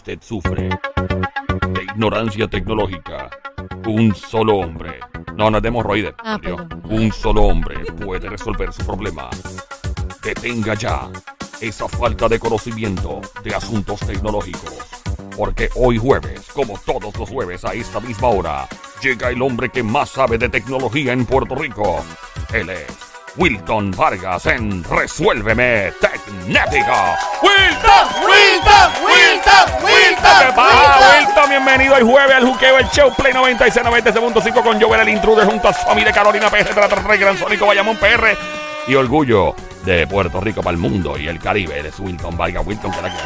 usted sufre de ignorancia tecnológica, un solo hombre, no, no es de hemorroides, Ah, un solo hombre puede resolver su problema. Detenga ya esa falta de conocimiento de asuntos tecnológicos. Porque hoy jueves, como todos los jueves a esta misma hora, llega el hombre que más sabe de tecnología en Puerto Rico. Él es Wilton Vargas en Resuélveme Tecnética. ¡Wilton! ¡Wilton! ¡Wilton! ¡Wilton! ¿Qué pasa, Wilton? Bienvenido hoy jueves al Juqueo, el show Play 96, 96.5 con Joel el Intruder junto a Somi de Carolina PR, Rey Gran Sónico, Bayamón PR y Orgullo de Puerto Rico para el mundo y el Caribe. Él es Wilton Vargas. Wilton, ¿qué la que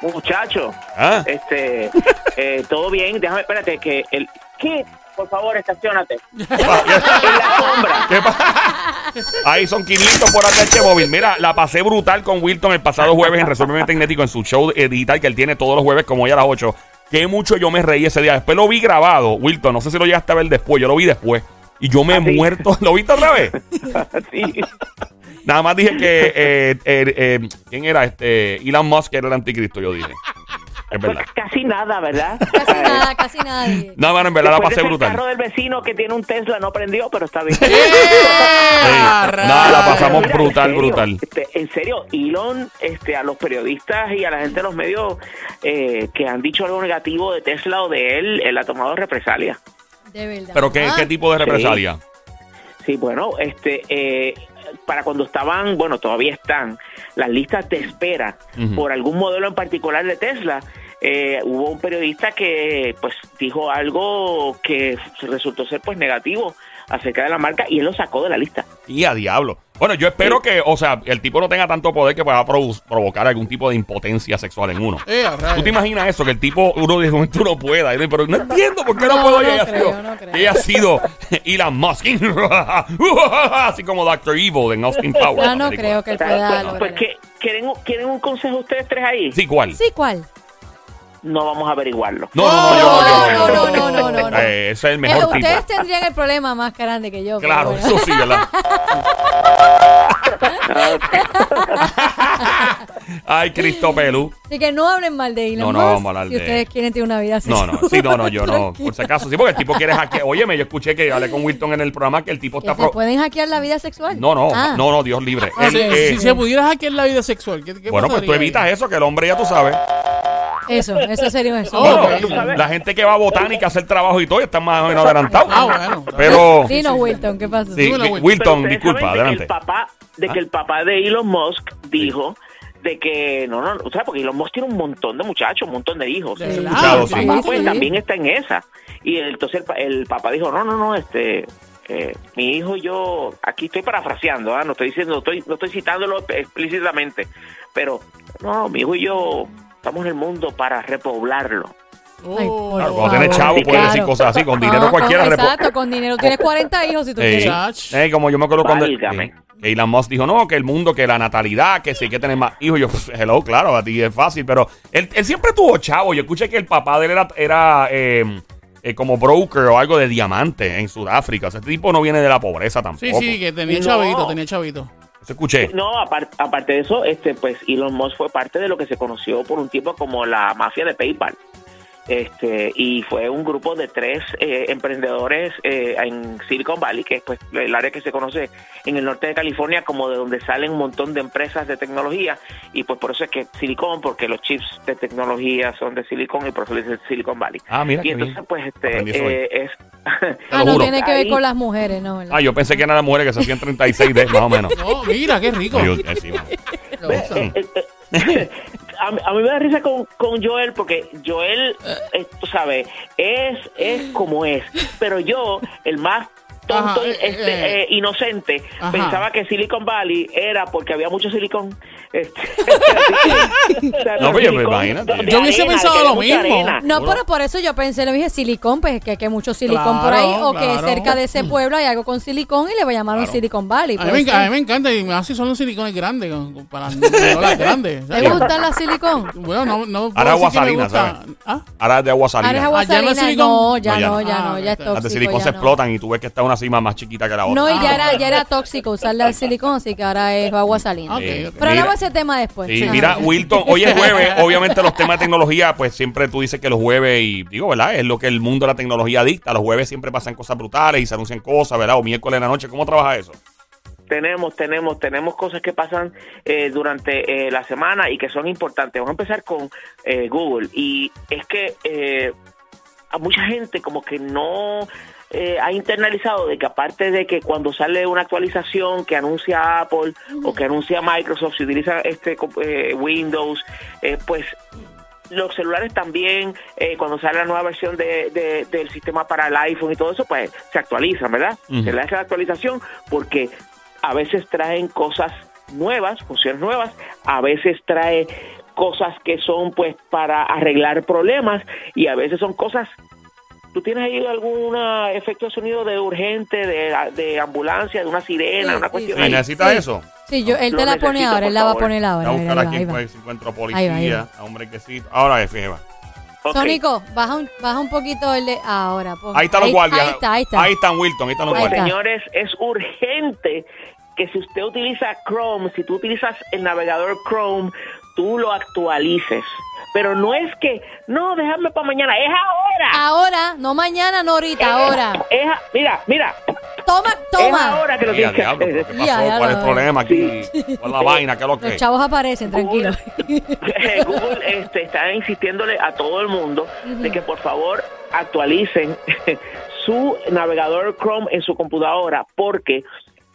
Muchacho, ¿Ah? este, eh, todo bien, déjame, espérate, que el Kit, por favor, estacionate. En la sombra. ¿Qué pasa? Ahí son 500 por ATH móvil. Mira, la pasé brutal con Wilton el pasado jueves en Resuelve Tecnético en su show digital que él tiene todos los jueves como hoy a las 8. Qué mucho yo me reí ese día. Después lo vi grabado, Wilton. No sé si lo llegaste a ver después. Yo lo vi después. Y yo me he ¿Ah, muerto. ¿Lo viste otra vez? Sí. Nada más dije que. eh, eh, eh, ¿Quién era? este Elon Musk era el anticristo, yo dije. Es verdad. Casi nada, ¿verdad? Casi nada, casi nadie. No, bueno, en verdad la Después pasé brutal. carro del vecino que tiene un Tesla no prendió, pero está bien. Sí. No, la pasamos Mira, en brutal, serio, brutal. este, en serio, Elon, este, a los periodistas y a la gente de los medios eh, que han dicho algo negativo de Tesla o de él, él ha tomado represalia. De verdad. Pero ¿qué, Ah, qué tipo de represalia? Sí, bueno, este, eh, para cuando estaban, bueno, todavía están las listas de espera por algún modelo en particular de Tesla. Eh, hubo un periodista que, pues, dijo algo que resultó ser, pues, negativo acerca de la marca y él lo sacó de la lista. Y a diablo. Bueno, yo espero que, o sea, el tipo no tenga tanto poder que pueda provo- provocar algún tipo de impotencia sexual en uno. Eh. ¿Tú te imaginas eso? Que el tipo, uno de momento no pueda. Y Pero no entiendo por qué no, No, puedo. Y no ella ha creo, sido, no creo. ella ha sido Elon Musk. Así como Dr. Evil en Austin Powers. Yo no película. creo que él Pues, pueda pues. ¿qué- ¿quieren, ¿Quieren un consejo ustedes tres ahí? Sí, ¿cuál? Sí, ¿cuál? No vamos a averiguarlo. No, no, no, yo no, no, No, no, no, no, no. Eh, ese es el mejor tipo. ustedes tendrían el problema más grande que yo. Claro, bueno. eso sí, ¿verdad? Ay, Cristo Pelú. Así que no hablen mal de Elon No, no Musk vamos a hablar si de- ustedes quieren tener una vida así. No, no, sí, no, no, yo no. Por si acaso, sí, porque el tipo quiere hackear. Óyeme, yo escuché que hablé con Wilton en el programa que el tipo ¿Que está. te pro- pueden hackear la vida sexual? No, no, Ah. no, no, Dios libre. Ah, Él, Si, eh, si se pudiera hackear la vida sexual, ¿qué, qué bueno, pues tú pasaría ahí? evitas eso, que el hombre ya tú sabes. Eso, eso sería eso. Oh, la gente que va a botánica a hacer trabajo y todo, están más o menos adelantados. Ah, bueno. Pero. Dinos, Wilton, ¿qué? Sí, Wi- Wilton. Disculpa, saben de que adelante. el papá, de que el papá de Elon Musk dijo de que no, no, o sea, porque Elon Musk tiene un montón de muchachos, un montón de hijos. Sí. papá Sí, pues sí. también está en esa. Y entonces el, pa- el papá dijo, no, no, no, este, eh, mi hijo y yo, aquí estoy parafraseando, ¿ah? no estoy diciendo, no estoy, no estoy citándolo explícitamente, pero no, mi hijo y yo estamos en el mundo para repoblarlo. Oh, Claro, cuando tienes chavo Sí, puedes decir cosas así, con dinero No, cualquiera. Exacto, con dinero tienes 40 hijos si tú Eh, quieres. Eh, como yo me acuerdo cuando Válgame. eh, que Elon Musk dijo, no, que el mundo, que la natalidad, que sí hay que tener más hijos. Yo, pues, hello, claro, a ti es fácil, pero él, él siempre tuvo chavo. Yo escuché que el papá de él era, era eh, eh, como broker o algo de diamante en Sudáfrica. O sea, este tipo no viene de la pobreza tampoco. Sí, sí, que tenía No. chavito, tenía chavito. Escuché. No, apar- aparte de eso, este, pues Elon Musk fue parte de lo que se conoció por un tiempo como la mafia de PayPal. Este, y fue un grupo de tres eh, emprendedores eh, en Silicon Valley, que es pues, el área que se conoce en el norte de California como de donde salen un montón de empresas de tecnología. Y pues por eso es que Silicon, porque los chips de tecnología son de Silicon y por eso le dicen Silicon Valley. Ah, mira y entonces, bien. pues, este, eh, es. Ah, no tiene que ver con las mujeres, ¿no? ¿verdad? Ah, yo pensé que eran las mujeres que se hacían 36 de, más o menos. No, mira, qué rico. Yo, eh, sí, Eh, eh, eh, a, a mí me da risa con, con Joel porque Joel, eh, tú sabes, es, es como es. Pero yo, el más tonto, Ajá, eh, este, eh. eh, inocente, Ajá. pensaba que Silicon Valley era porque había mucho silicón. Este, o sea, No, pero silicón imagínate. de Yo hubiese pensado que lo mismo. arena. No, pero por eso yo pensé, le dije silicón, pues que, que hay mucho silicón por Claro, ahí, o que claro. cerca de ese pueblo hay algo con silicón y le llamaron Claro. Silicon Valley. A mí, puede me, a mí me encanta y si son los silicones grandes, para las grandes. ¿Te gustan las silicón? Bueno, no, no Ahora que me aguasalina, gusta. ¿sabes? ¿Ah? Ahora es de agua Ahora es salina. agua Ah, ¿ya no es salina. silicón? No, ya No, ya no, ya Ah, es ok. Las de tóxico, silicón se explotan y tú ves que está una así más, más chiquita que la otra. No, y ya era, ya era tóxico usarle el silicón, así que ahora es agua salina. Ok, Sí. ok. Pero hablamos ese tema después. Sí, Ajá. mira, Wilton, hoy es jueves, obviamente los temas de tecnología, pues siempre tú dices que los jueves, y digo, ¿verdad? Es lo que el mundo de la tecnología dicta. Los jueves siempre pasan cosas brutales y se anuncian cosas, ¿verdad? O miércoles en la noche. ¿Cómo trabaja eso? Tenemos, tenemos, tenemos cosas que pasan eh, durante eh, la semana y que son importantes. Vamos a empezar con eh, Google. Y es que eh, a mucha gente como que no eh, ha internalizado de que aparte de que cuando sale una actualización que anuncia Apple o que anuncia Microsoft, si utiliza este eh, Windows, eh, pues los celulares también, eh, cuando sale la nueva versión de, de- del sistema para el iPhone y todo eso, pues se actualizan, ¿verdad? Se le hace la actualización porque a veces traen cosas nuevas, funciones nuevas, a veces trae cosas que son pues para arreglar problemas y a veces son cosas ¿Tú tienes ahí algún efecto de sonido de urgente, de, de ambulancia, de una sirena, Sí, una sí, cuestión Sí, ahí? ¿Necesitas Sí. eso? Sí, yo, él te la pone ahora, él la va a poner ahora. Voy a buscar ahí ahí pues, si encuentro Ahí va, ahí policía, va. a un brequecito. Ahora, fíjate. va. Ok. Sónico, baja un, baja un poquito el de ahora. Ahí están los guardias. Ahí está, ahí está. Ahí están, Wilton. Ahí están los Ahí guardias. está. Señores, es urgente que si usted utiliza Chrome, si tú utilizas el navegador Chrome, tú lo actualices. Pero no es que, no, déjame para mañana, es ahora. Ahora, no mañana, no ahorita, Es- ahora. es a- mira, mira, Toma, es toma. ahora que lo tienes que diablo, hacer. ¿pero ¿Qué Ya, pasó? ya ¿Cuál es el problema aquí? ¿Cuál es la vaina? ¿Qué es lo Los chavos aparecen, tranquilo. Google este, está insistiéndole a todo el mundo de que por favor actualicen su navegador Chrome en su computadora porque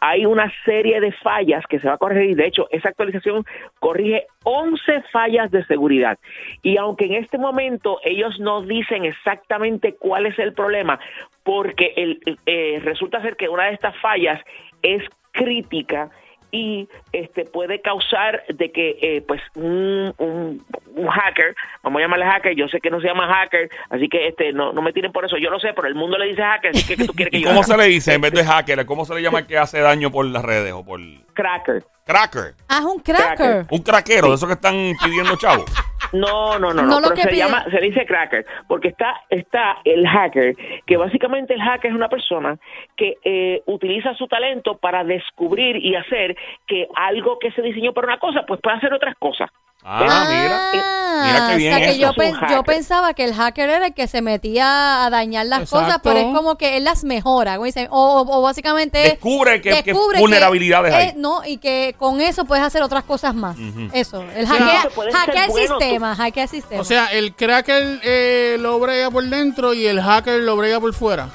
hay una serie de fallas que se va a corregir. De hecho, esa actualización corrige 11 fallas de seguridad. Y aunque en este momento ellos no dicen exactamente cuál es el problema, porque el, eh, resulta ser que una de estas fallas es crítica y este puede causar de que eh, pues un, un, un hacker, vamos a llamarle hacker, yo sé que no se llama hacker, así que este no, no me tiren por eso, yo lo sé, pero el mundo le dice hacker, así que ¿qué tú quieres que ¿Y yo cómo haga? se le dice en vez de hacker? ¿Cómo se le llama el que hace daño por las redes o por Cracker. Cracker? Ah, es un cracker. Un craquero, de esos que están pidiendo chavos. No, no, no, No no, lo pero que se pide- llama, se dice cracker, porque está, está el hacker, que básicamente el hacker es una persona que eh, utiliza su talento para descubrir y hacer que algo que se diseñó para una cosa, pues puede hacer otras cosas. Ah, mira. Mira qué bien o sea que eso. yo, pen- yo hacker. pensaba que el hacker era el que se metía a dañar las Exacto. cosas, pero es como que él las mejora, como dicen, o, o básicamente Descubre que- que descubre vulnerabilidades hay. eh, no, y que con eso puedes hacer otras cosas más. Eso, el hackea, hackea el buenos, sistema, hackea el sistema. O sea, el cracker eh, lo brega por dentro y el hacker lo brega por fuera.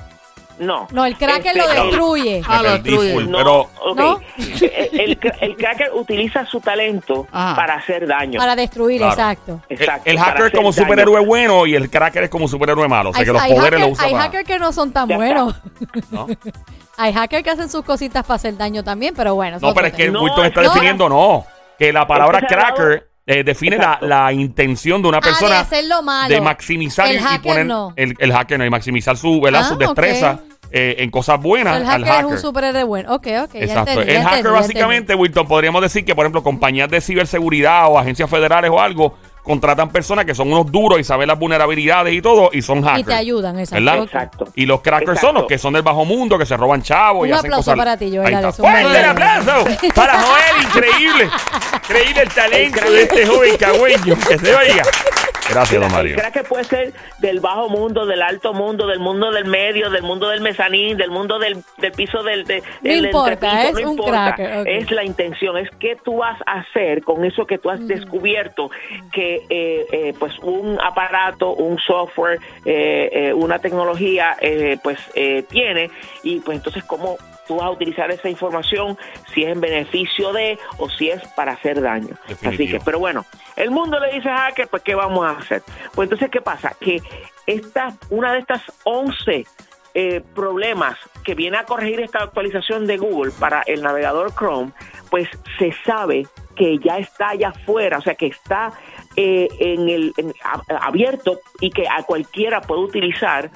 No. no, el cracker Este, lo destruye. Ah, lo destruye. full, No, Pero ok. ¿No? El, cracker utiliza su talento Ajá. para hacer daño. Para destruir, Claro. exacto. el, Exacto, el para hacker es como daño. superhéroe bueno y el cracker es como superhéroe malo. O sea Hay, que los hay poderes hacker- los usa hay para- hackers que no son tan buenos. ¿no? hay hackers que hacen sus cositas para hacer daño también, pero bueno. No, pero es que No, Wilton está no. definiendo, no. Que la palabra cracker eh, define la, la intención de una Ah, de persona hacerlo malo. de maximizar El y- y, hacker poner no. el, el hacker no, y maximizar su. Ah, sus destrezas ok. Eh, en cosas buenas el al hacker, es un superhéroe bueno. Ok, ok. ya Exacto. entendí, el ya hacker entendí, básicamente, Wilton, podríamos decir que, por ejemplo, compañías de ciberseguridad o agencias federales o algo contratan personas que son unos duros y saben las vulnerabilidades y todo y son hackers. Y te ayudan, exacto. Exacto. Y los crackers son los que son del bajo mundo, que se roban chavos y Un hacen aplauso cosas. para ti, Joel, Ahí dale, ¡Fuerte el aplauso para Joel! Increíble. Increíble el talento de este joven cagüeño. Que se oiga. Gracias, don Mario. El cracker puede ser del bajo mundo, del alto mundo, del mundo del medio, del mundo del mezanín, del mundo del, del piso del de, No el importa, es no un importa. cracker, ok. Es la intención, es qué tú vas a hacer con eso que tú has descubierto que eh, eh, pues un aparato, un software, eh, eh, una tecnología eh, pues eh, tiene y pues entonces cómo tú vas a utilizar esa información si es en beneficio de o si es para hacer daño. Así que, pero bueno, el mundo le dice hacker, pues ¿qué vamos a hacer? Pues entonces, ¿qué pasa? Que esta, una de estas 11 eh, problemas que viene a corregir esta actualización de Google para el navegador Chrome, pues se sabe que ya está allá afuera, o sea que está eh, en el en- a- abierto y que a cualquiera puede utilizar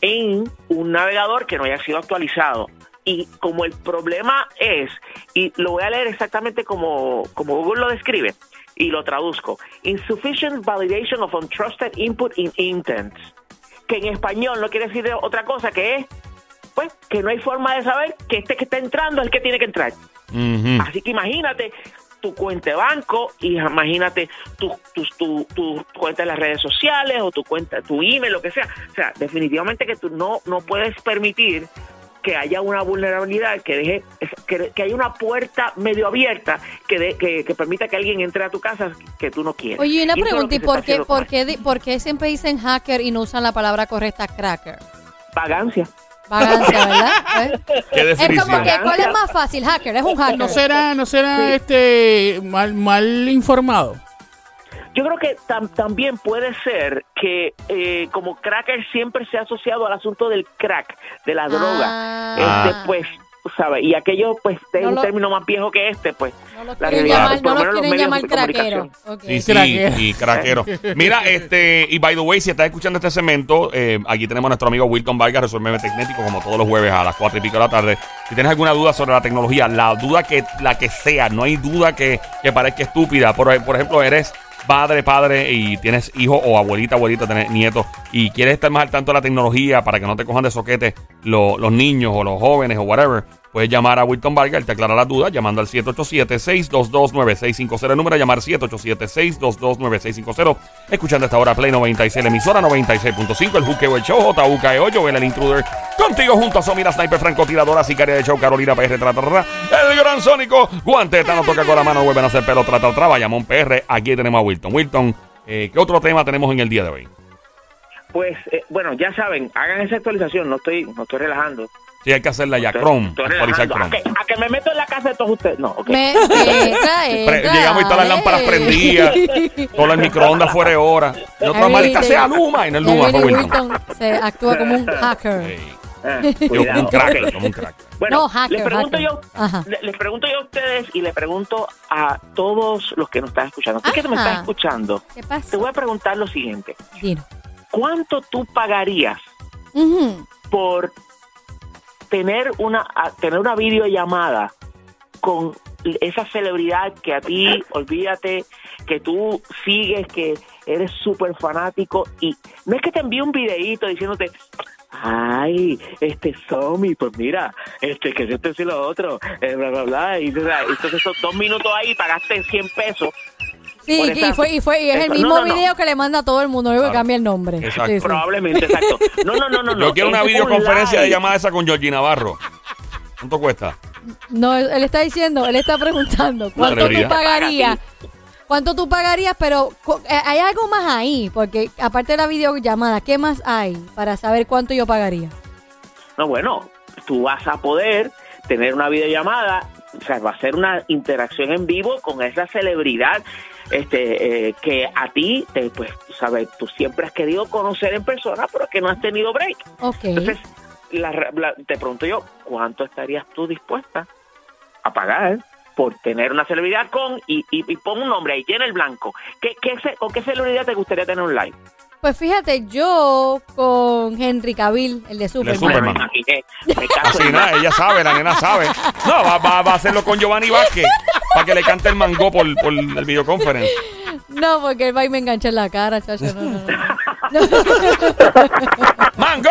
en un navegador que no haya sido actualizado. Y como el problema es, y lo voy a leer exactamente como, como Google lo describe, y lo traduzco, insufficient validation of untrusted input in intents, que en español no quiere decir otra cosa que es pues, que no hay forma de saber que este que está entrando es el que tiene que entrar. Así que imagínate tu cuenta de banco y imagínate tu, tu, tu, tu cuenta en las redes sociales o tu cuenta, tu email, lo que sea. O sea, definitivamente que tú no, no puedes permitir que haya una vulnerabilidad, que deje, que, que haya una puerta medio abierta que, de- que, que permita que alguien entre a tu casa que tú no quieres. Oye, una Y pregunta, ¿y por qué, por, qué, por qué siempre dicen hacker y no usan la palabra correcta cracker? Vagancia. Vagancia, ¿verdad? ¿Eh? ¿Qué Es como que, ¿cuál es más fácil? Hacker, es un hacker. ¿No será, no será Sí. este mal, mal informado? Yo creo que tam- también puede ser que eh, como cracker siempre se ha asociado al asunto del crack, de la droga. Ah. Este, pues, ¿sabes? Y aquello, pues, es No un lo- término más viejo que este, pues. No lo La quieren realidad, llamar, por no lo lo menos los quieren medios llamar de craquero. comunicación. Ok. Sí, sí, Craquero. y craquero. Mira, este, y by the way, si estás escuchando este segmento, eh, aquí tenemos a nuestro amigo Wilton Vargas, Resuelve Tecnético, como todos los jueves a las 4 y pico de la tarde. Si tienes alguna duda sobre la tecnología, la duda que la que sea, no hay duda que, que parezca estúpida. Por, por ejemplo, eres padre, padre y tienes hijo o abuelita, abuelita, tenés nietos y quieres estar más al tanto de la tecnología para que no te cojan de soquete lo- los niños o los jóvenes o whatever, puedes llamar a Wilton Vargas, él te aclara las dudas llamando al 787-622-9650. El número a llamar 787-622-9650. Escuchando a esta hora Play 96, la emisora 96.5, el Juqueo, el show, JUKEO, Joel, el intruder. Contigo junto a Somira Sniper, francotiradora, sicaria de show, Carolina PR, tra, El gran Sónico, guante, no toca con la mano, vuelven a hacer pelo, tra, tra, tra, vayamos PR. Aquí tenemos a Wilton. Wilton, eh, ¿qué otro tema tenemos en el día de hoy? Pues, eh, bueno, ya saben, hagan esa actualización, no estoy, no estoy relajando. Sí, hay que hacerla ya, Estoy- Chrome, estoy actualizar. Chrome. A que, a que me meto en la casa de todos ustedes. No, ok. Me, entra, Pre- entra, llegamos y todas las lámparas prendidas, todo el microondas fuera de hora. Y otra te- sea Luma, y no es Luma, fue Wilton. Wilton, se actúa como un hacker. Sí. Ah, como un crack, como un crack. Bueno, No, hacker, les pregunto yo, les pregunto yo a ustedes y les pregunto a todos los que nos están escuchando. Tú que me estás escuchando, ¿Qué te voy a preguntar lo siguiente: Dino. ¿Cuánto tú pagarías por tener una a- tener una videollamada con esa celebridad que a ti, olvídate, que tú sigues, que eres súper fanático y no es que te envíe un videíto diciéndote, ay, este Somi, pues mira, este que esto y lo otro, eh, bla, bla, bla, y entonces esos dos minutos ahí pagaste 100 pesos Sí, y esa- fue, y fue, y es el mismo no, no, no. video que le manda a todo el mundo, luego que Claro. cambia el nombre. Exacto. Sí, sí. Probablemente, exacto. No, no, no, no. no. Yo quiero una un videoconferencia de llamada esa con Georgie Navarro. ¿Cuánto cuesta? No, él él está diciendo, él está preguntando, ¿cuánto tú pagarías? ¿Cuánto tú pagarías? Pero eh, hay algo más ahí, porque aparte de la videollamada, ¿qué más hay para saber cuánto yo pagaría? No, bueno, tú vas a poder tener una videollamada, o sea, va a ser una interacción en vivo con esa celebridad este eh, que a ti, te, pues, sabes, tú siempre has querido conocer en persona, pero que no has tenido break. Ok. Entonces, la- la- te pregunto yo, ¿cuánto estarías tú dispuesta a pagar por tener una celebridad con, y, y, y pon un nombre ahí, llena el blanco? ¿Qué, qué, ¿Con qué celebridad te gustaría tener un live? Pues fíjate, yo con Henry Cavill, el de Superman. Superman. Bueno, me imaginé, me caso Así nada, ella sabe, la nena sabe. No, va, va, va a hacerlo con Giovanni Vázquez para que le cante el mango por, por el videoconference. No, porque él va y me engancha en la cara, chacho. No, no, no. ¡Mango!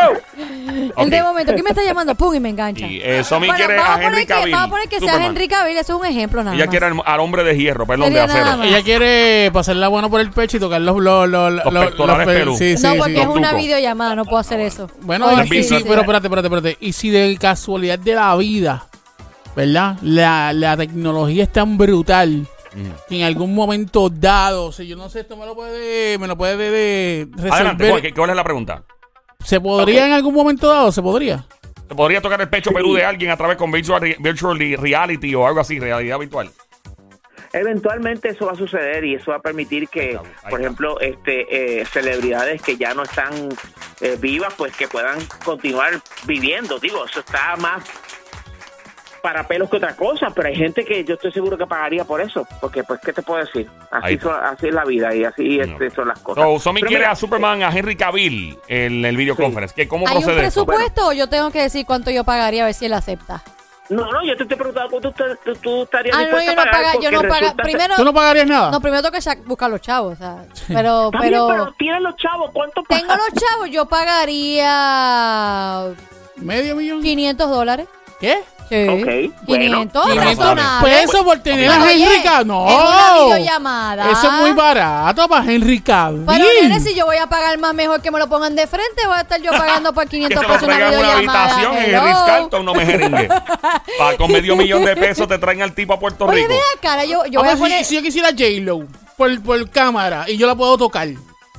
El de momento, ¿quién me está llamando? Pum, y me engancha. Y eh, Somi Bueno, quiere vamos a poner Henry que- Cavill. Vamos a poner que sea Superman. Henry Cavill, eso es un ejemplo nada Ella más. quiere al, al hombre de hierro, perdón, de acero. Ella quiere pasarla bueno por el pecho y tocar los los los, Los pectorales pe- pelú. Sí, sí, no, sí. porque es Los una videollamada, no puedo hacer eso. Bueno, Oye, y sí, sí, sí. pero espérate, espérate, espérate. Y si de casualidad de la vida, ¿verdad? La, la tecnología es tan brutal. Que en algún momento dado, si yo no sé, esto me lo puede, me lo puede de, de Adelante, resolver. ¿cuál, ¿cuál es la pregunta? ¿Se podría en algún momento dado? ¿Se podría? ¿Se podría tocar el pecho pelú de alguien a través con virtual, re- virtual reality o algo así, realidad virtual? Eventualmente eso va a suceder y eso va a permitir que, Ahí está, ahí por ejemplo, este eh, celebridades que ya no están eh, vivas, pues que puedan continuar viviendo. Digo, eso está más para pelos que otra cosa, pero hay gente que yo estoy seguro que pagaría por eso, porque pues, ¿qué te puedo decir? Así, está. son- así es la vida y así este, son las cosas. So, Somi quiere mira, a Superman, a Henry Cavill en el videoconference. ¿Qué- ¿Cómo ¿Hay un procede eso? presupuesto o yo tengo que decir cuánto yo pagaría a ver si él acepta? No, no, yo te estoy preguntando cuánto tú, tú- tú estarías Ah, no, yo no a pagar. paga, yo no paga. Primero, ¿Tú no pagarías nada? no, primero tengo que buscar los chavos, o sea, pero, bien, pero, pero tienes los chavos, ¿cuánto tengo pagas? los chavos, yo pagaría ¿Medio millón? 500 dólares. ¿Qué? Sí. Ok, 500 bueno. 500 razonable. pesos por tener a Oye, Henry Cavill. No. Una videollamada. Eso es muy barato para Henry Cavill. Pero nene, si yo voy a pagar más mejor que me lo pongan de frente, voy a estar yo pagando por Que 500 se lo pesos una traigan en una videollamada. habitación en el Hello. Ritz Carlton, no me jeringue. Pa- con medio millón de pesos te traen al tipo a Puerto Oye, Rico. vea, cara, yo, yo voy a Vamos, si- poner... si, yo quisiera J-Lo por, por cámara y yo la puedo tocar.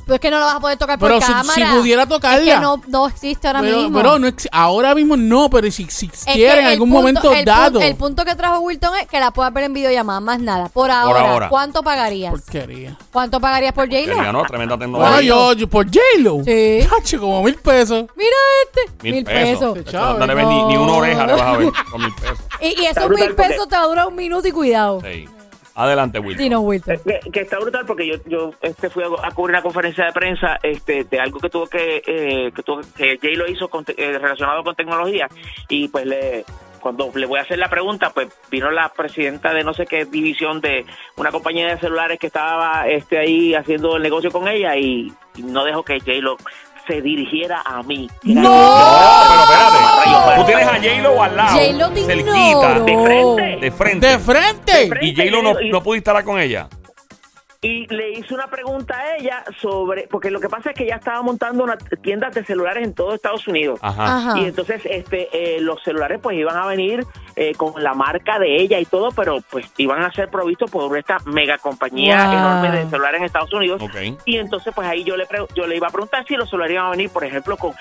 Pues es que no lo vas a poder tocar por Pero si, cámara. si pudiera tocarla. Es que no, no existe ahora pero, mismo. pero no ex- ahora mismo no, pero si, si Es existiera que en algún punto- momento el dado. pu- el punto que trajo Wilton es que la puedas ver en videollamada, más nada. Por ahora, ahora. ¿cuánto pagarías? Porquería. ¿Cuánto pagarías por J-Lo? ganó tremenda tecnología. Bueno, yo, yo por J-Lo. Sí. Tacho, como mil pesos. Mira este. Mil, pesos. Chavo, No le ves ni, ni una no. oreja, le vas a ver con mil pesos. Y, y esos mil pesos te va a durar un minuto y cuidado. Sí. Adelante, Wilton. Sí, no, Wilton. Que, que está brutal porque yo yo este fui a, a cubrir una conferencia de prensa este de algo que tuvo que eh, que tuvo que Jay lo hizo con te- eh, relacionado con tecnología y pues le cuando le voy a hacer la pregunta pues vino la presidenta de no sé qué división de una compañía de celulares que estaba este ahí haciendo el negocio con ella y, y no dejó que Jay lo se dirigiera a mí ¡No! No, pero espérate. Tú tienes a J-Lo al lado. J-Lo te cerquita, ignoró. de frente de frente. De frente. Y J-Lo no, no pudiste estar con ella. Y le hice una pregunta a ella sobre porque lo que pasa es que ella estaba montando una tienda de celulares en todo Estados Unidos Ajá. Ajá. y entonces este eh, los celulares pues iban a venir eh, con la marca de ella y todo pero pues iban a ser provistos por esta mega compañía Wow. enorme de celulares en Estados Unidos Ok. y entonces pues ahí yo le pre- yo le iba a preguntar si los celulares iban a venir por ejemplo con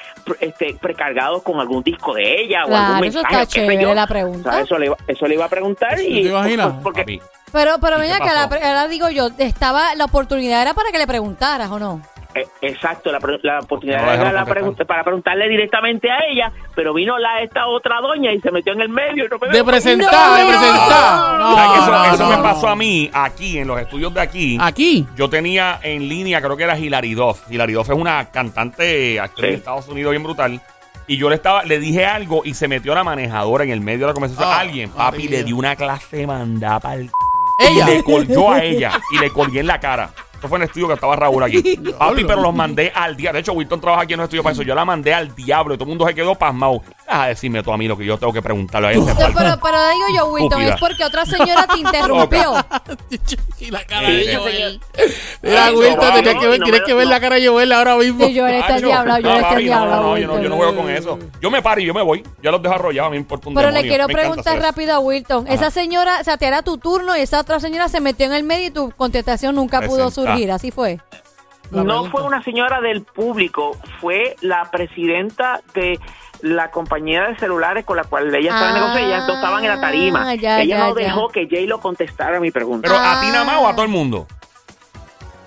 este precargados con algún disco de ella o Claro, algún eso mensaje está qué sé chévere yo. la O pregunta. sea, eso le iba, eso le iba a preguntar ¿Te y imaginas? porque Papi. Pero, pero ¿Y mira que ahora digo yo, estaba la oportunidad era para que le preguntaras o no. Eh, Exacto, la, oportunidad No era la pregunta- para preguntarle directamente a ella, pero vino la esta otra doña y se metió en el medio. y no me De presentar, de presentar. No, ¿Sabes que eso no, eso no, me pasó a mí aquí, en los estudios de aquí. Aquí. Yo tenía en línea, creo que era Hilary Duff. Hilary Duff es una cantante actriz Sí. de Estados Unidos bien brutal. Y yo le estaba, le dije algo y se metió la manejadora en el medio de la conversación. Ah, Alguien, papi, le dio una clase de mandá pa'l Ella. Y le colgó a ella y le colgué en la cara. Esto fue en el estudio que estaba Raúl aquí. Papi, pero los mandé al diablo. De hecho, Wilton trabaja aquí en los estudios para eso. Yo la mandé al diablo y todo el mundo se quedó pasmado. De decirme tú a mí lo que yo tengo que preguntarle a este. No, pero, pero digo yo, Wilton, Estúpida. es porque otra señora te interrumpió. y la cara Sí, de sí, Joel. señor. Mira, Ay, Wilton, no, tenés no, que ver, no tienes que ver no. la cara de Joel ahora mismo. Sí, Joel está Macho, diablado, Joel no, no, no, no, yo no, yo no juego con eso. Yo me paro y yo me voy. Ya los dejo arrollados. A mí me importa un Pero le quiero Me preguntar rápido a Wilton. Esa señora, o sea, te era tu turno y esa otra señora se metió en el medio y tu contestación nunca pudo surgir. Así fue. No fue una señora del público, fue la presidenta de la compañía de celulares con la cual ella estaba en Ah, negocio. Ellas dos estaban en la tarima. ya, ella ya, no ya. dejó que Jay lo contestara mi pregunta. Pero a ti nada más o a Ah. todo el mundo.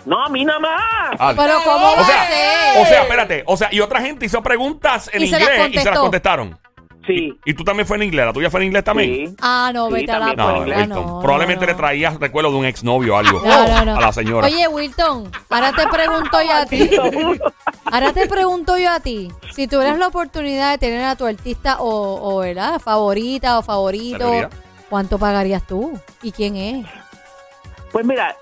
no, a mí nada más. Ah, Pero ¿cómo o va a sea, ser? o sea, espérate. O sea, y otra gente hizo preguntas en Y se las inglés y se las contestaron. Sí. ¿Y tú también fue en inglés? ¿La tuya fue en inglés también? Sí. Ah, no, Sí, vete a la. No, puerta, Wilton. no, Probablemente no, le traías recuerdo de un exnovio o algo No, no, no. a la señora. Oye, Wilton, ahora te pregunto yo a ti. Ahora te pregunto yo a ti. Si tuvieras la oportunidad de tener a tu artista o, o ¿verdad? favorita o favorito. ¿cuánto pagarías tú? ¿Y quién es? Pues mira,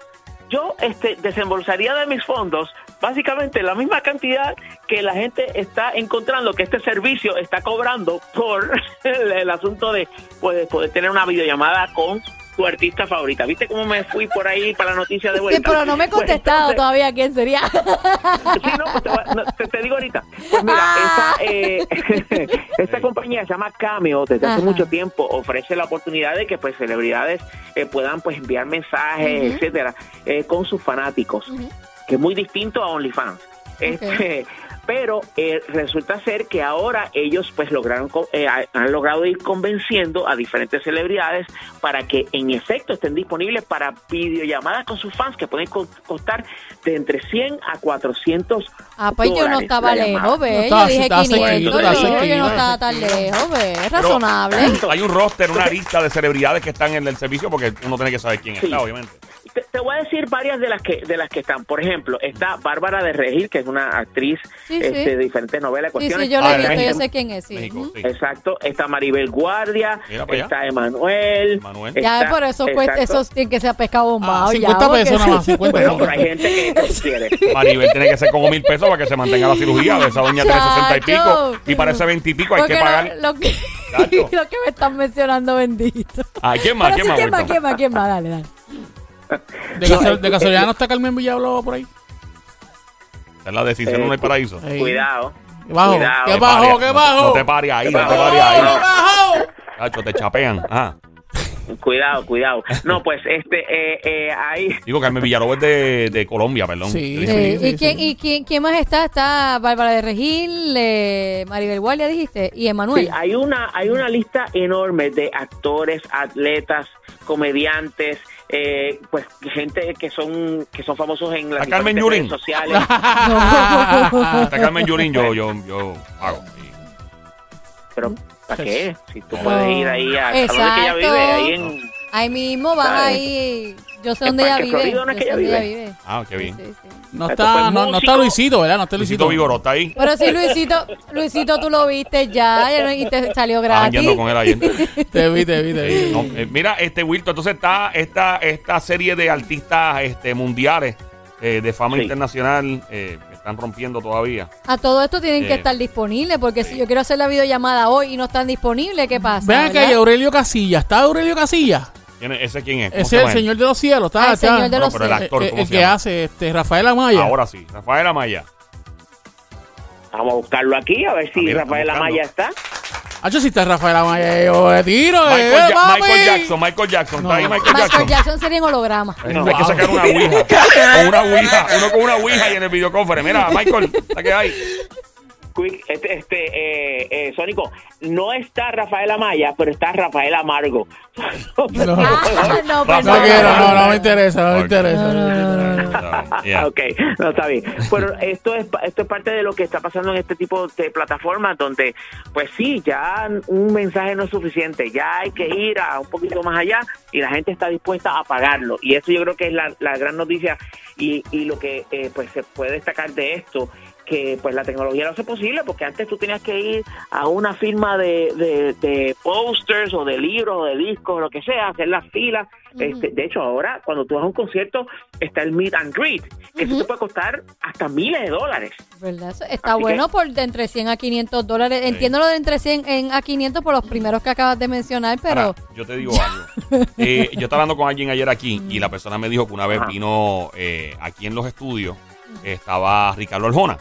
yo este desembolsaría de mis fondos básicamente la misma cantidad que la gente está encontrando que este servicio está cobrando por el, el asunto de pues, poder tener una videollamada con tu artista favorita. ¿Viste cómo me fui por ahí para la noticia de vuelta? Sí, pero no me he Pues, contestado entonces- todavía quién sería. Sí, no, pues te, voy a- no, te- te digo ahorita. Pues mira, Ah. esta, eh, esta compañía se llama Cameo, desde hace mucho tiempo ofrece la oportunidad de que pues celebridades eh, puedan pues enviar mensajes, etcétera, eh, con sus fanáticos, Ujú. Que es muy distinto a OnlyFans. Este, pero eh, resulta ser que ahora ellos pues lograron co- eh, ha- han logrado ir convenciendo a diferentes celebridades para que en efecto estén disponibles para videollamadas con sus fans que pueden co- costar de entre 100 a 400 Ah, pues yo no estaba lejos, ve. No, yo dije estaba 500. cerquita, Yo estaba dije que no estaba tan lejos, ve. Es Pero razonable. Hay un roster, una lista de celebridades que están en el servicio porque uno tiene que saber quién Sí. está, obviamente. Te, te voy a decir varias de las que de las que están. Por ejemplo, está Bárbara de Regil, que es una actriz Sí, sí. este, de diferentes novelas. Sí, cuestiones. sí, yo lo Ah, he de visto, yo sé quién es. Sí. México, sí. Exacto, está Maribel Guardia, Mira está Emanuel. Ya está- por eso cuesta, exacto. esos tienen que ser pescado bombado. Ah, ya, 50 porque pesos sí. nada más, 50 Bueno, pero pesos. hay gente que prefiere. Maribel tiene que ser como mil pesos para que se mantenga la cirugía. De esa doña tiene 60 y pico. Y para ese 20 y pico hay que pagar. Lo, que, lo que me están mencionando, bendito. Ah, ¿quién más? ¿Quién sí, más? ¿quién más? Wilton? ¿Quién más? ¿Quién más? Dale, dale. De, casual- de casualidad no está Carmen Villalobos por ahí. Es la decisión Eh, no hay paraíso. Ey. Cuidado. ¿Qué bajo? Cuidado. ¿Qué Te bajo? pares, ¿Qué no- bajo? No te pares ahí, no te bajo? pares ahí. ¿Qué bajo? Chacho, te chapean. Ajá. Cuidado, cuidado. No, pues este, eh, eh, ahí. Digo, Carmen Villalobos es de, de Colombia, perdón. Sí, Sí. Sí, sí, ¿Y, quién. ¿Y quién, quién más está? Está Bárbara de Regil, eh, Maribel Guardia, dijiste, y Emanuel. Sí, hay una, hay una lista enorme de actores, atletas, comediantes, eh, pues gente que son que son famosos en las redes sociales. Está Carmen Yurín, yo, yo, yo hago. Sí. Pero ¿para qué? Si tú No. puedes ir ahí a, a donde que ella vive, ahí en Ahí mismo vas ¿Sabes? ahí. Yo sé dónde ella vive. Florido, ¿no es yo que sé ella vive? Ah, qué bien. Sí, sí. No está, no, no está. Luisito, ¿verdad? No está Luisito Luisito. Vigoró está ahí. Pero sí, Luisito, Luisito, tú lo viste ya, ya no- y te salió Ah, gratis. ando con él ayer. Te vi, te vi, te vi. No, eh, mira, este Wilton, entonces está esta, esta serie de artistas este, mundiales eh, de fama Sí. internacional eh, están rompiendo todavía. A todo esto tienen que Sí. estar disponibles, porque si yo quiero hacer la videollamada hoy y no están disponibles, ¿qué pasa? Vean que hay Aurelio Casillas. ¿Está Aurelio Casillas? ¿Quién es- ¿Ese quién es? ¿Cómo Ese se es el señor de los cielos. Está, Ah, el está. señor de No, los pero el cielos. actor, El- ¿cómo el se que llama? hace este, Rafael Amaya. Ahora sí, Rafael Amaya. Vamos a buscarlo aquí a ver si Ah, mira, Rafael Amaya está. Hacho, si está Rafael Amaya, yo le tiro. Michael, eh, Ja- papi. Michael Jackson, Michael Jackson. No. ¿Está ahí Michael Michael Jackson? Jackson sería en holograma. Eh, No. Hay que sacar una ouija. con una ouija. Uno con una ouija y en el videoconference. Mira, Michael, ¿la que hay? Quick, este, este eh, eh, Sónico, no está Rafael Amaya, pero está Rafael Amargo. No. Ah, no, pues No no. quiero, no, no me interesa, no me interesa. No, no, no, no. Yeah. Ok, no está bien. Pero esto es esto es parte de lo que está pasando en este tipo de plataformas donde, pues sí, ya un mensaje no es suficiente, ya hay que ir a un poquito más allá y la gente está dispuesta a pagarlo. Y eso yo creo que es la, la gran noticia y, y lo que eh, pues se puede destacar de esto que pues la tecnología lo hace posible porque antes tú tenías que ir a una firma de, de, de posters o de libros o de discos o lo que sea, hacer las filas. Este, de hecho, ahora cuando tú vas a un concierto está el meet and greet, que eso te puede costar hasta miles de dólares. ¿Verdad? Está Así bueno que- por de entre 100 a 500 dólares. Entiendo lo de entre 100 en- a 500 por los primeros que acabas de mencionar, pero Ahora, yo te digo algo. Eh, yo estaba hablando con alguien ayer aquí y la persona me dijo que una vez Ajá. vino eh, aquí en los estudios, estaba Ricardo Arjona.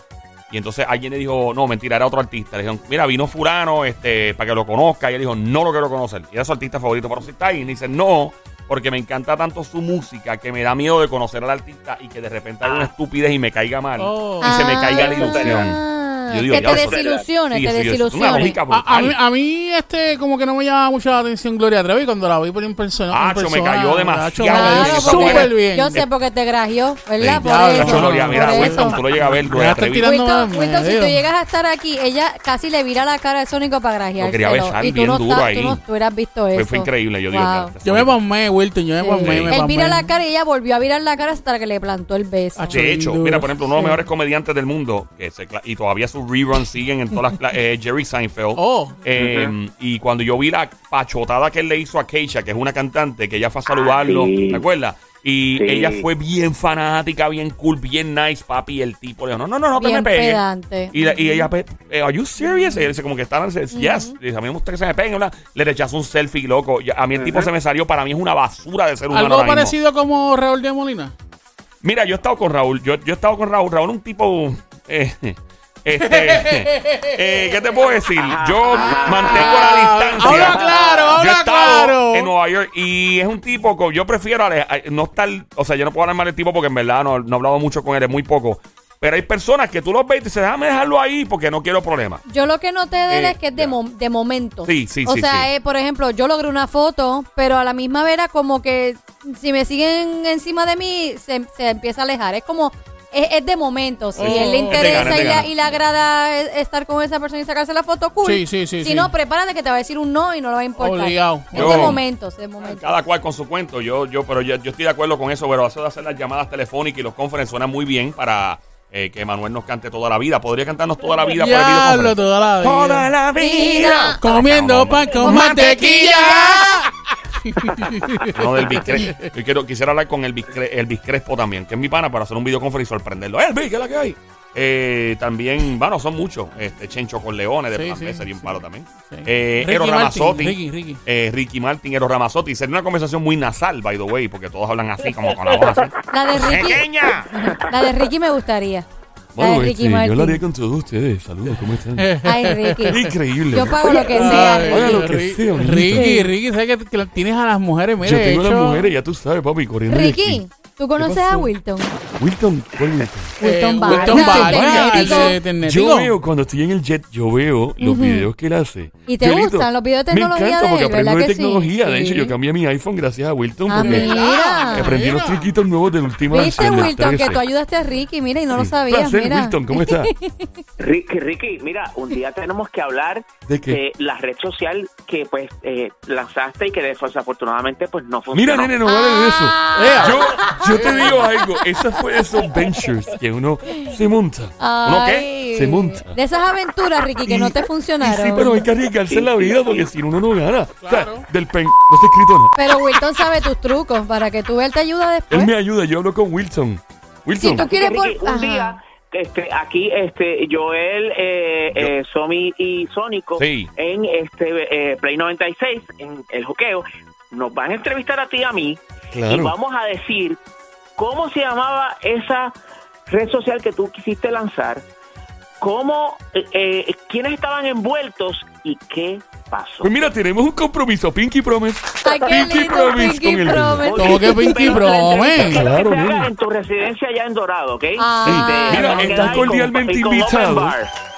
Y entonces alguien le dijo, no, mentira, era otro artista. Le dijeron, mira, vino Fulano este, para que lo conozca. Y él dijo, no lo quiero conocer. Y era su artista favorito. Pero si está ahí, y dice, no, porque me encanta tanto su música que me da miedo de conocer al artista y que de repente haga una estupidez y me caiga mal. Oh. Y se me caiga la Ah, ilusión. Yo digo, que te desilusiones, Sí, te es lógica A, a mí, a mí, este, como que no me llama mucho la atención Gloria Trevi cuando la vi por en persona. Acho, me cayó Acho, demasiado me cayó Claro, súper bien. Yo sé porque te grajió, ¿verdad? Sí, por ya, eso. Gloria, mira, por Wilson, eso. tú lo llegas a ver, Gloria Trevi. Wilton, Wilton, si tú llegas a estar aquí, ella casi le vira la cara al Sónico para grajeárselo. Lo quería besar y tú bien no, duro ahí. tú no tú hubieras visto eso. Fue, fue increíble. Yo digo, Yo me pasmé, Wilton, yo me me Él vira la cara y ella volvió a virar la cara hasta que le plantó el beso. Acho. De hecho, mira, por ejemplo, uno de los mejores comediantes del mundo, que y todavía sus reruns siguen en todas las eh, Jerry Seinfeld. Oh. Eh, Y cuando yo vi la pachotada que él le hizo a Keisha, que es una cantante, que ella fue a saludarlo, Ah, sí. ¿te acuerdas? Y Sí. ella fue bien fanática, bien cool, bien nice, papi. El tipo le dijo, no, no, no, no te Bien me pegues. pedante. Y, la- y ella, eh, ¿Are you serious? Y él dice, como que están, yes. Dice, a mí me gusta que se me peguen. bla. Le rechazó un selfie, loco. A mí el tipo se me salió, para mí es una basura de ser humano. Algo parecido como Raúl de Molina. Mira, yo he estado con Raúl. Yo, yo he estado con Raúl. Raúl es un tipo. eh, este, eh, ¿Qué te puedo decir? Yo mantengo la distancia. Habla claro, yo he estado claro. en Nueva York y es un tipo. co- Yo prefiero no estar. O sea, yo no puedo hablar mal del tipo porque en verdad no, no he hablado mucho con él, es muy poco. Pero hay personas que tú los ves y te dices, déjame dejarlo ahí porque no quiero problemas. Yo lo que noté de él Eh, es que es de, mo- de momento. Sí, sí, O sí, sea, sí. eh, por ejemplo, yo logré una foto, pero a la misma vera como que si me siguen encima de mí, se, se empieza a alejar. Es como es, es de momento. Si Oh. él le de interesa gana, y, le, y le agrada estar con esa persona y sacarse la foto, cool. Sí, sí, sí, Si sí. no, prepárate que te va a decir un no y no le va a importar. Obligado. Es Yo- de momentos, de momentos. Cada cual con su cuento. Yo, yo, pero yo, yo estoy de acuerdo con eso, pero eso de hacer las llamadas telefónicas y los confereces suena muy bien para eh, que Manuel nos cante toda la vida. Podría cantarnos toda la vida por el toda la vida. Toda la vida. Comiendo pan con mantequilla. No, del Biscre- Yo quiero, quisiera hablar con el Biscre- el Biscrespo también, que es mi pana, para hacer un videoconferencia y sorprenderlo. ¡Eh, ¿qué es la que hay? Eh, también, bueno, son muchos. Este, Chencho con Leones, de Sí, sí, sería un sí. palo también. Sí. Eh, Ricky Ero Martin, Ramazzotti. Ricky, Ricky. eh, Ricky Martin, Ero Ramazzotti. Sería una conversación muy nasal, by the way, porque todos hablan así, como con la voz así. La de Ricky, ¡Pequeña! la de Ricky me gustaría. De Ricky Martin. con todos ustedes. Saludos, ¿cómo están? Ay, Ricky. Increíble. Yo pago lo que sea, Ay, Ricky. Oiga, lo que Ricky, sea. Ricky, Ricky, ¿sabes que, tienes a las mujeres? Mire, Yo tengo las hecho, mujeres, ya tú sabes, papi, corriendo. Ricky. ¿tú conoces a Wilton? Wilton, ¿cuál Wilton? eh, Wilton Wilton el de Tecnético. Yo veo, cuando estoy en el jet, yo veo los Ujú. videos que él hace. ¿Y te Yolito, gustan los videos de Me tecnología encanta de porque él, aprendo verdad de que sí? tecnología. De Sí. hecho, yo cambié mi iPhone gracias a Wilton Ah, porque mira. aprendí los Mira. truquitos nuevos del último ¿Viste, Wilton, que tú ayudaste a Ricky? Mira, y no lo sabías, Placer, mira. Wilton, ¿cómo estás? Ricky, Ricky, mira, un día tenemos que hablar ¿De qué? la red social que pues eh, lanzaste y que desafortunadamente pues no Mira, funcionó. nene, no vale de eso. Ah. Ea. Yo, yo te digo algo, esa fue de esos ventures que uno se monta. ¿Uno qué? Se monta. De esas aventuras, Ricky, que Y- no te y funcionaron. sí, pero hay que arriesgarse en la vida porque si no, uno no gana. O Claro. sea, del pen, no está escrito nada. Pero Wilton sabe tus trucos para que tú él te ayuda después. Él me ayuda, yo hablo con Wilson. Wilson, Si tú quieres por... Un Ajá. día este, aquí este Joel, eh, eh, Somi y Sónico Sí. en este eh, Play 96 en el joqueo nos van a entrevistar a ti y a mí y claro. vamos a decir cómo se llamaba esa red social que tú quisiste lanzar, cómo, eh, eh, quiénes estaban envueltos y qué pasó. Pues mira, tenemos un compromiso, Pinky Promise. Ay, Pinky lindo, Promise Pinky con el Promise. ¿Cómo que Pinky Promise? Claro, que en tu residencia ya en Dorado, ¿ok? Ah. Sí, Ah, mira, estás con- cordialmente con invitado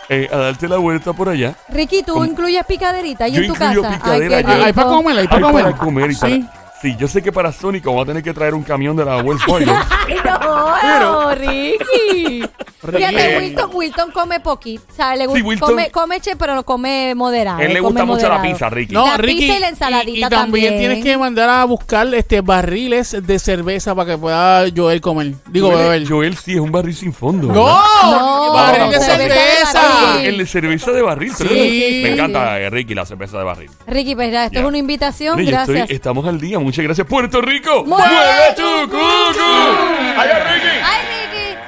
eh, a darte la vuelta por allá. Ricky, ¿tú ¿Cómo? incluyes picaderita ahí Yo en tu casa? picadera, Ay, rico. Hay para comer, hay Ay, para comer. para comer y Sí. para... Sí, yo sé que para Sónico vamos a tener que traer un camión de la Wells Fargo. No, Pero- Ricky. Fíjate, Wilton, Wilton come poquito. O sea, le gusta, Sí, Wilton- come, come che, pero no come moderado. Él le come gusta mucho la moderado. pizza, Ricky. No, La Ricky, pizza y la ensaladita y, y también, también. tienes que mandar a buscar este barriles de cerveza para que pueda Joel comer. Digo, Joel, beber. Joel sí es un barril sin fondo. ¡No! No, ¡Barril de cerveza de cerveza! barril. El de cerveza de barril. Sí. pero Sí, Me encanta, eh, Ricky, la cerveza de barril. Ricky, pues ya, esto Ya. es una invitación. Estoy- Gracias. estamos al día. Muchas gracias. Puerto Rico. ¡Mueve ¡Mueve tu cucu! ¡Allá, Ricky! Ay, Ricky.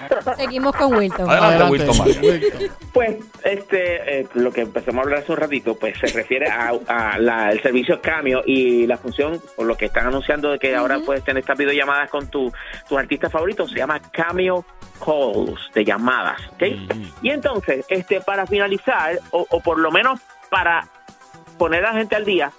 Seguimos con Wilton. Adelante, Adelante. Wilton. Pues este, eh, lo que empezamos a hablar hace un ratito, pues se refiere a, a la- el servicio Cameo y la función, por lo que están anunciando de que ahora puedes tener estas videollamadas con tu, tus artistas favoritos, se llama Cameo Calls, de llamadas, ¿ok? Y entonces, este, para finalizar, o, o por lo menos para poner a la gente al día,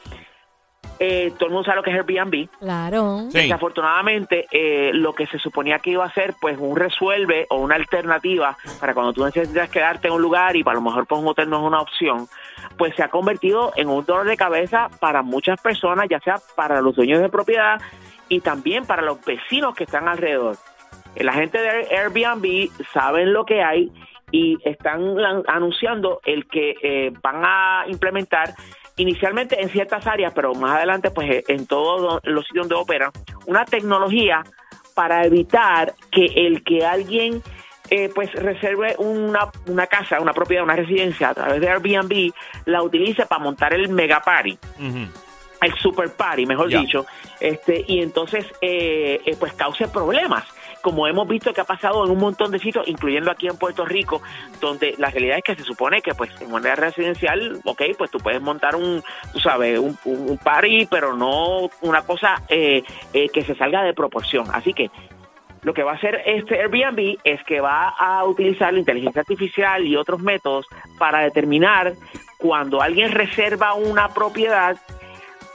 eh, todo el mundo sabe lo que es Airbnb, Claro. Sí. Desafortunadamente, eh, lo que se suponía que iba a ser, pues, un resuelve o una alternativa para cuando tú necesitas quedarte en un lugar y para lo mejor pues un hotel no es una opción, pues se ha convertido en un dolor de cabeza para muchas personas, ya sea para los dueños de propiedad y también para los vecinos que están alrededor. Eh, La gente de Airbnb saben lo que hay y están anunciando el que eh, van a implementar inicialmente en ciertas áreas, pero más adelante pues eh, en todos los sitios donde operan, una tecnología para evitar que el que alguien eh, pues reserve una, una casa, una propiedad, una residencia a través de Airbnb, la utilice para montar el mega party. El super party, mejor dicho, este y entonces eh, eh, pues cause problemas, como hemos visto que ha pasado en un montón de sitios, incluyendo aquí en Puerto Rico, donde la realidad es que se supone que pues en manera residencial, ok, pues tú puedes montar un, tú sabes, un- un party, pero no una cosa eh, eh, que se salga de proporción. Así que lo que va a hacer este Airbnb es que va a utilizar la inteligencia artificial y otros métodos para determinar cuando alguien reserva una propiedad,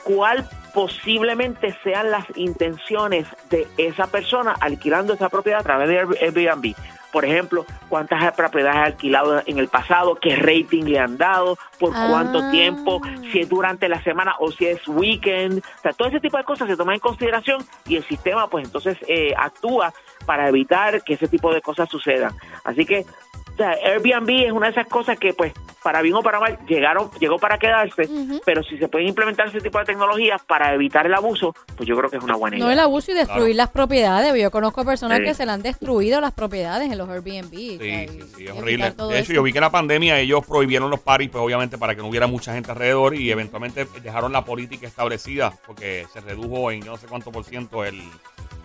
cuál posiblemente sean las intenciones de esa persona alquilando esa propiedad a través de Air- Airbnb. por ejemplo, cuántas propiedades ha alquilado en el pasado, qué rating le han dado, por cuánto Ah. tiempo, si es durante la semana o si es weekend, o sea, todo ese tipo de cosas se toman en consideración y el sistema pues entonces eh, actúa para evitar que ese tipo de cosas sucedan. Así que o sea, Airbnb es una de esas cosas que, pues, para bien o para mal, llegaron, llegó para quedarse, pero si se pueden implementar ese tipo de tecnologías para evitar el abuso, pues yo creo que es una buena idea. No el abuso y destruir las propiedades. Yo conozco personas Sí. que se le han destruido las propiedades en los Airbnb. Sí, o sea, y- sí, sí, es horrible. De hecho, eso. yo vi que en la pandemia ellos prohibieron los paris, pues obviamente para que no hubiera mucha gente alrededor y eventualmente dejaron la política establecida porque se redujo en yo no sé cuánto por ciento el,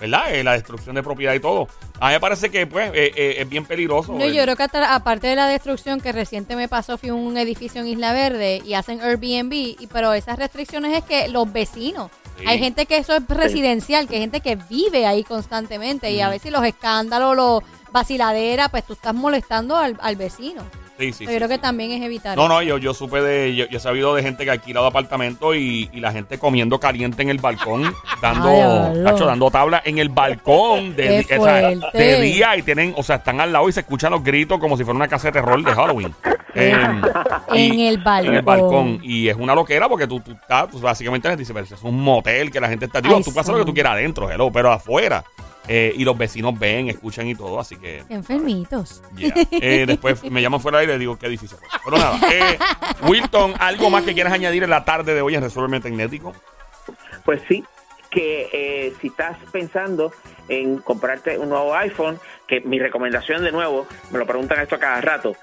¿verdad? Eh, la destrucción de propiedad y todo. A mí me parece que pues eh, eh, es bien peligroso. No, el- yo creo que hasta- aparte de la destrucción que reciente me pasó, fui a un edificio en Isla Verde y hacen Airbnb, y, pero esas restricciones es que los vecinos, Sí. hay gente que eso es residencial, que hay gente que vive ahí constantemente y a veces los escándalos, los vaciladera, pues tú estás molestando al, al vecino. Sí, sí, yo sí, creo que también es evitar. No, no, yo, yo supe de, yo, yo he sabido de gente que ha alquilado apartamentos y, y la gente comiendo caliente en el balcón, dando, Ay, tacho, dando tabla en el balcón de, Qué día y tienen, o sea, están al lado y se escuchan los gritos como si fuera una casa de terror de Halloween. Em, En y- el balcón. En el balcón. Y es una loquera porque tú, tú estás, tú básicamente les dices, pero es un motel que la gente está. Digo, Ay, tú hacer lo que tú quieras adentro, hello, pero afuera. Eh, y los vecinos ven, escuchan y todo, así que. Qué enfermitos. Yeah. Eh, después me llaman fuera y digo qué difícil fue. Pero nada, eh, Wilton, ¿algo más que quieras añadir en la tarde de hoy en Resuelve Tecnético? Pues sí, que eh, si estás pensando en comprarte un nuevo iPhone, que mi recomendación de nuevo, me lo preguntan esto a cada rato.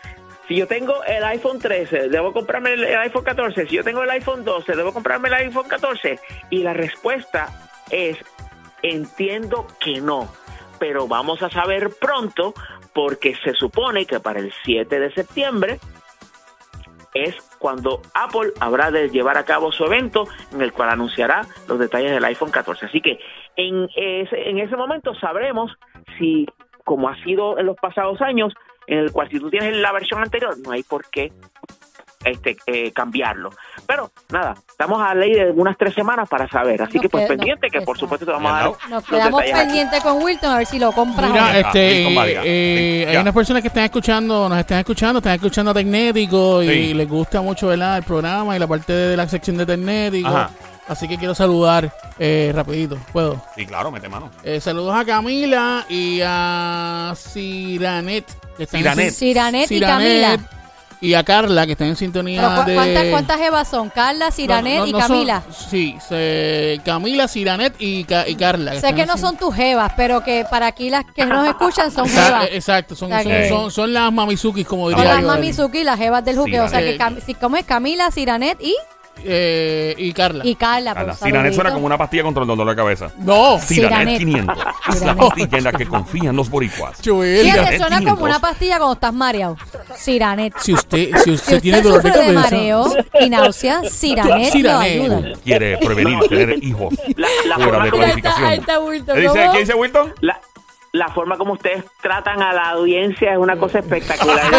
Si yo tengo el iPhone 13, debo comprarme el iPhone 14. Si yo tengo el iPhone 12, debo comprarme el iPhone 14. Y la respuesta es, entiendo que no, pero vamos a saber pronto porque se supone que para el 7 de septiembre es cuando Apple habrá de llevar a cabo su evento en el cual anunciará los detalles del iPhone 14. Así que en ese, en ese momento sabremos si, como ha sido en los pasados años, en el cual si tú tienes la versión anterior, no hay por qué este, eh, cambiarlo. Pero nada, estamos a ley de unas tres semanas para saber. Así Nos que pues queda- pendiente, que por supuesto te vamos a dar Nos los quedamos aquí. pendientes con Wilton a ver si lo compras. Mira, este, eh, hay unas personas que están escuchando, nos están escuchando, están escuchando a Tecnético y Sí. les gusta mucho ¿verdad? el programa y la parte de la sección de Tecnético. Ajá. Así que quiero saludar eh, rapidito, ¿puedo? Sí, claro, mete mano. Eh, saludos a Camila y a en Siranet. sin- Siranet y Siranet, Camila. Y a Carla, que están en sintonía Pero, ¿cu- de... ¿cuántas, ¿Cuántas evas son? Carla, Siranet No, no, y no son- Camila. sí, se- Camila, Siranet y, y Carla. sé están que no son tus jevas, pero que para aquí las que nos escuchan son jevas. Exacto, son, O sea son, que- son- son las mamizukis, como Son diría las yo. Mamizuki y las jevas del juqueo. O sea que. Cam- si, ¿cómo es? Camila, Siranet y, Eh, y Carla. y Carla. Carla, Siranet suena como una pastilla contra el dolor de cabeza. No, Siranet Siranet. 500. Es la pastilla en la que confían los boricuas. Fíjate, suena 500. como una pastilla cuando estás mareado. Siranet. Si usted, si usted, Si tiene usted dolor de sufre de, cabeza. mareo y náusea, Siranet, ayuda. Quiere prevenir tener hijos La, la fuera de Ahí está, ahí planificación. está Wilton. ¿Qué dice, ¿Cómo? ¿Qué dice Wilton? la, la forma como ustedes tratan a la audiencia es una cosa espectacular.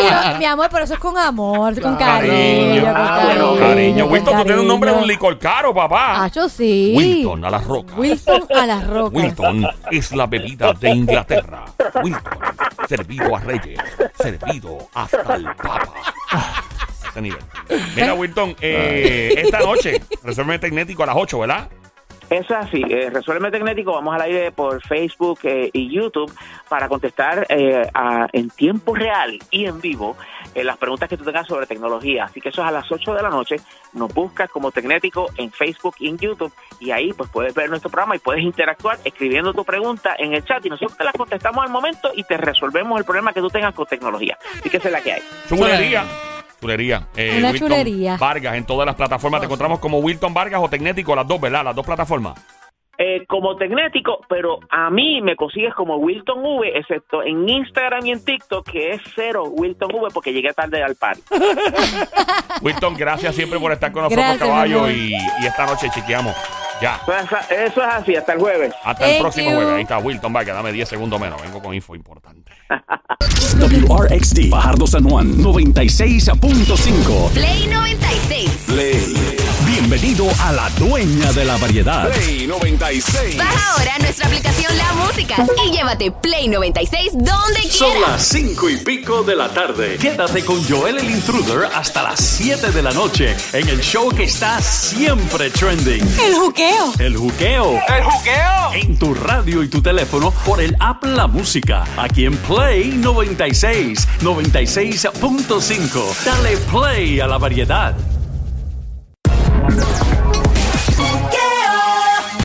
Eso, mi amor, pero eso es con amor, con Cariño. cariño. con Ah, bueno, cariño, Cariño, con Wilton, tú tienes un nombre de un licor caro, papá. Ah, yo sí. Wilton a las rocas. Wilton a las rocas. Wilton es la bebida de Inglaterra. Wilton, servido a reyes, servido hasta el papa. Nivel. Mira, Wilton, eh, esta noche, resuelve tecnético a las 8, ¿verdad? Eso es así. Eh, Resuelve Tecnético, vamos al aire por Facebook eh, y YouTube para contestar eh, a- en tiempo real y en vivo eh, las preguntas que tú tengas sobre tecnología. Así que eso es a las 8 de la noche. Nos buscas como Tecnético en Facebook y en YouTube y ahí pues puedes ver nuestro programa y puedes interactuar escribiendo tu pregunta en el chat y nosotros te la contestamos al momento y te resolvemos el problema que tú tengas con tecnología. Así que esa es la que hay. Chulería. Chulería. Eh, Una Wilton chulería. Vargas en todas las plataformas. Te encontramos como Wilton Vargas o Tecnético, las dos, ¿verdad? Las dos plataformas. Eh, como Tecnético, pero a mí me consigues como Wilton V, excepto en Instagram y en TikTok, que es cero Wilton V, porque llegué tarde al party. Wilton, gracias siempre por estar con nosotros, Gracias, caballo. amor. Y, y esta noche chequeamos. Ya. Eso es, eso es así, hasta el jueves. Hasta el próximo you. jueves. Ahí está Wilton Vargas. Dame 10 segundos menos. Vengo con info importante. WRXT, Fajardo San Juan, 96.5. Play 96. Play. Bienvenido a la dueña de la variedad. Baja ahora nuestra aplicación La Música y lleva Grábate Play 96 donde Son quieras. las cinco y pico de la tarde. Quédate con Joel el Intruder hasta las 7 de la noche en el show que está siempre trending. El juqueo. El juqueo. El juqueo. En tu radio y tu teléfono por el app La Música. Aquí en Play 96, 96.5. Dale play a la variedad. Thank you.